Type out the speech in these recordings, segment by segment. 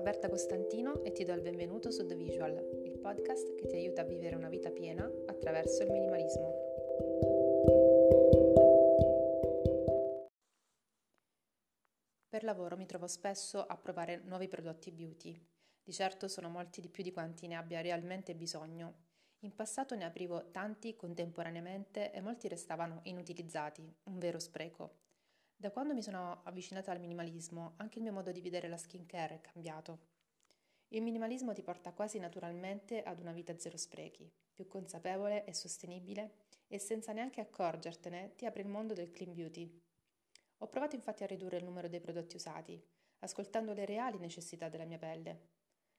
Costantino e ti do il benvenuto su The Visual, il podcast che ti aiuta a vivere una vita piena attraverso il minimalismo. Per lavoro mi trovo spesso a provare nuovi prodotti beauty. Di certo sono molti di più di quanti ne abbia realmente bisogno. In passato ne aprivo tanti contemporaneamente e molti restavano inutilizzati, un vero spreco. Da quando mi sono avvicinata al minimalismo, anche il mio modo di vedere la skincare è cambiato. Il minimalismo ti porta quasi naturalmente ad una vita zero sprechi, più consapevole e sostenibile e senza neanche accorgertene ti apre il mondo del clean beauty. Ho provato infatti a ridurre il numero dei prodotti usati, ascoltando le reali necessità della mia pelle.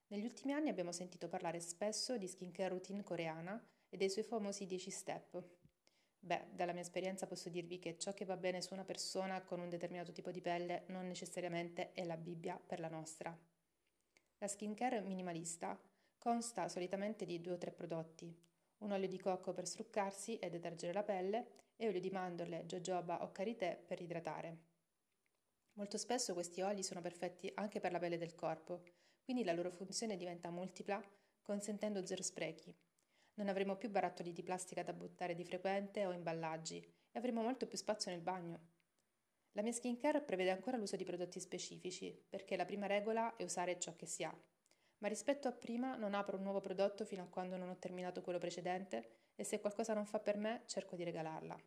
Negli ultimi anni abbiamo sentito parlare spesso di skincare routine coreana e dei suoi famosi 10 step, Beh, dalla mia esperienza posso dirvi che ciò che va bene su una persona con un determinato tipo di pelle non necessariamente è la Bibbia per la nostra. La skincare minimalista consta solitamente di due o tre prodotti, un olio di cocco per struccarsi e detergere la pelle e olio di mandorle, jojoba o karité per idratare. Molto spesso questi oli sono perfetti anche per la pelle del corpo, quindi la loro funzione diventa multipla, consentendo zero sprechi non avremo più barattoli di plastica da buttare di frequente o imballaggi e avremo molto più spazio nel bagno. La mia skincare prevede ancora l'uso di prodotti specifici, perché la prima regola è usare ciò che si ha. Ma rispetto a prima non apro un nuovo prodotto fino a quando non ho terminato quello precedente e se qualcosa non fa per me cerco di regalarla.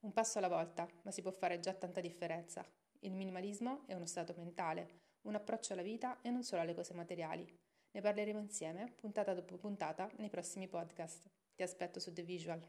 Un passo alla volta, ma si può fare già tanta differenza. Il minimalismo è uno stato mentale, un approccio alla vita e non solo alle cose materiali. Ne parleremo insieme, puntata dopo puntata, nei prossimi podcast. Ti aspetto su The Visual.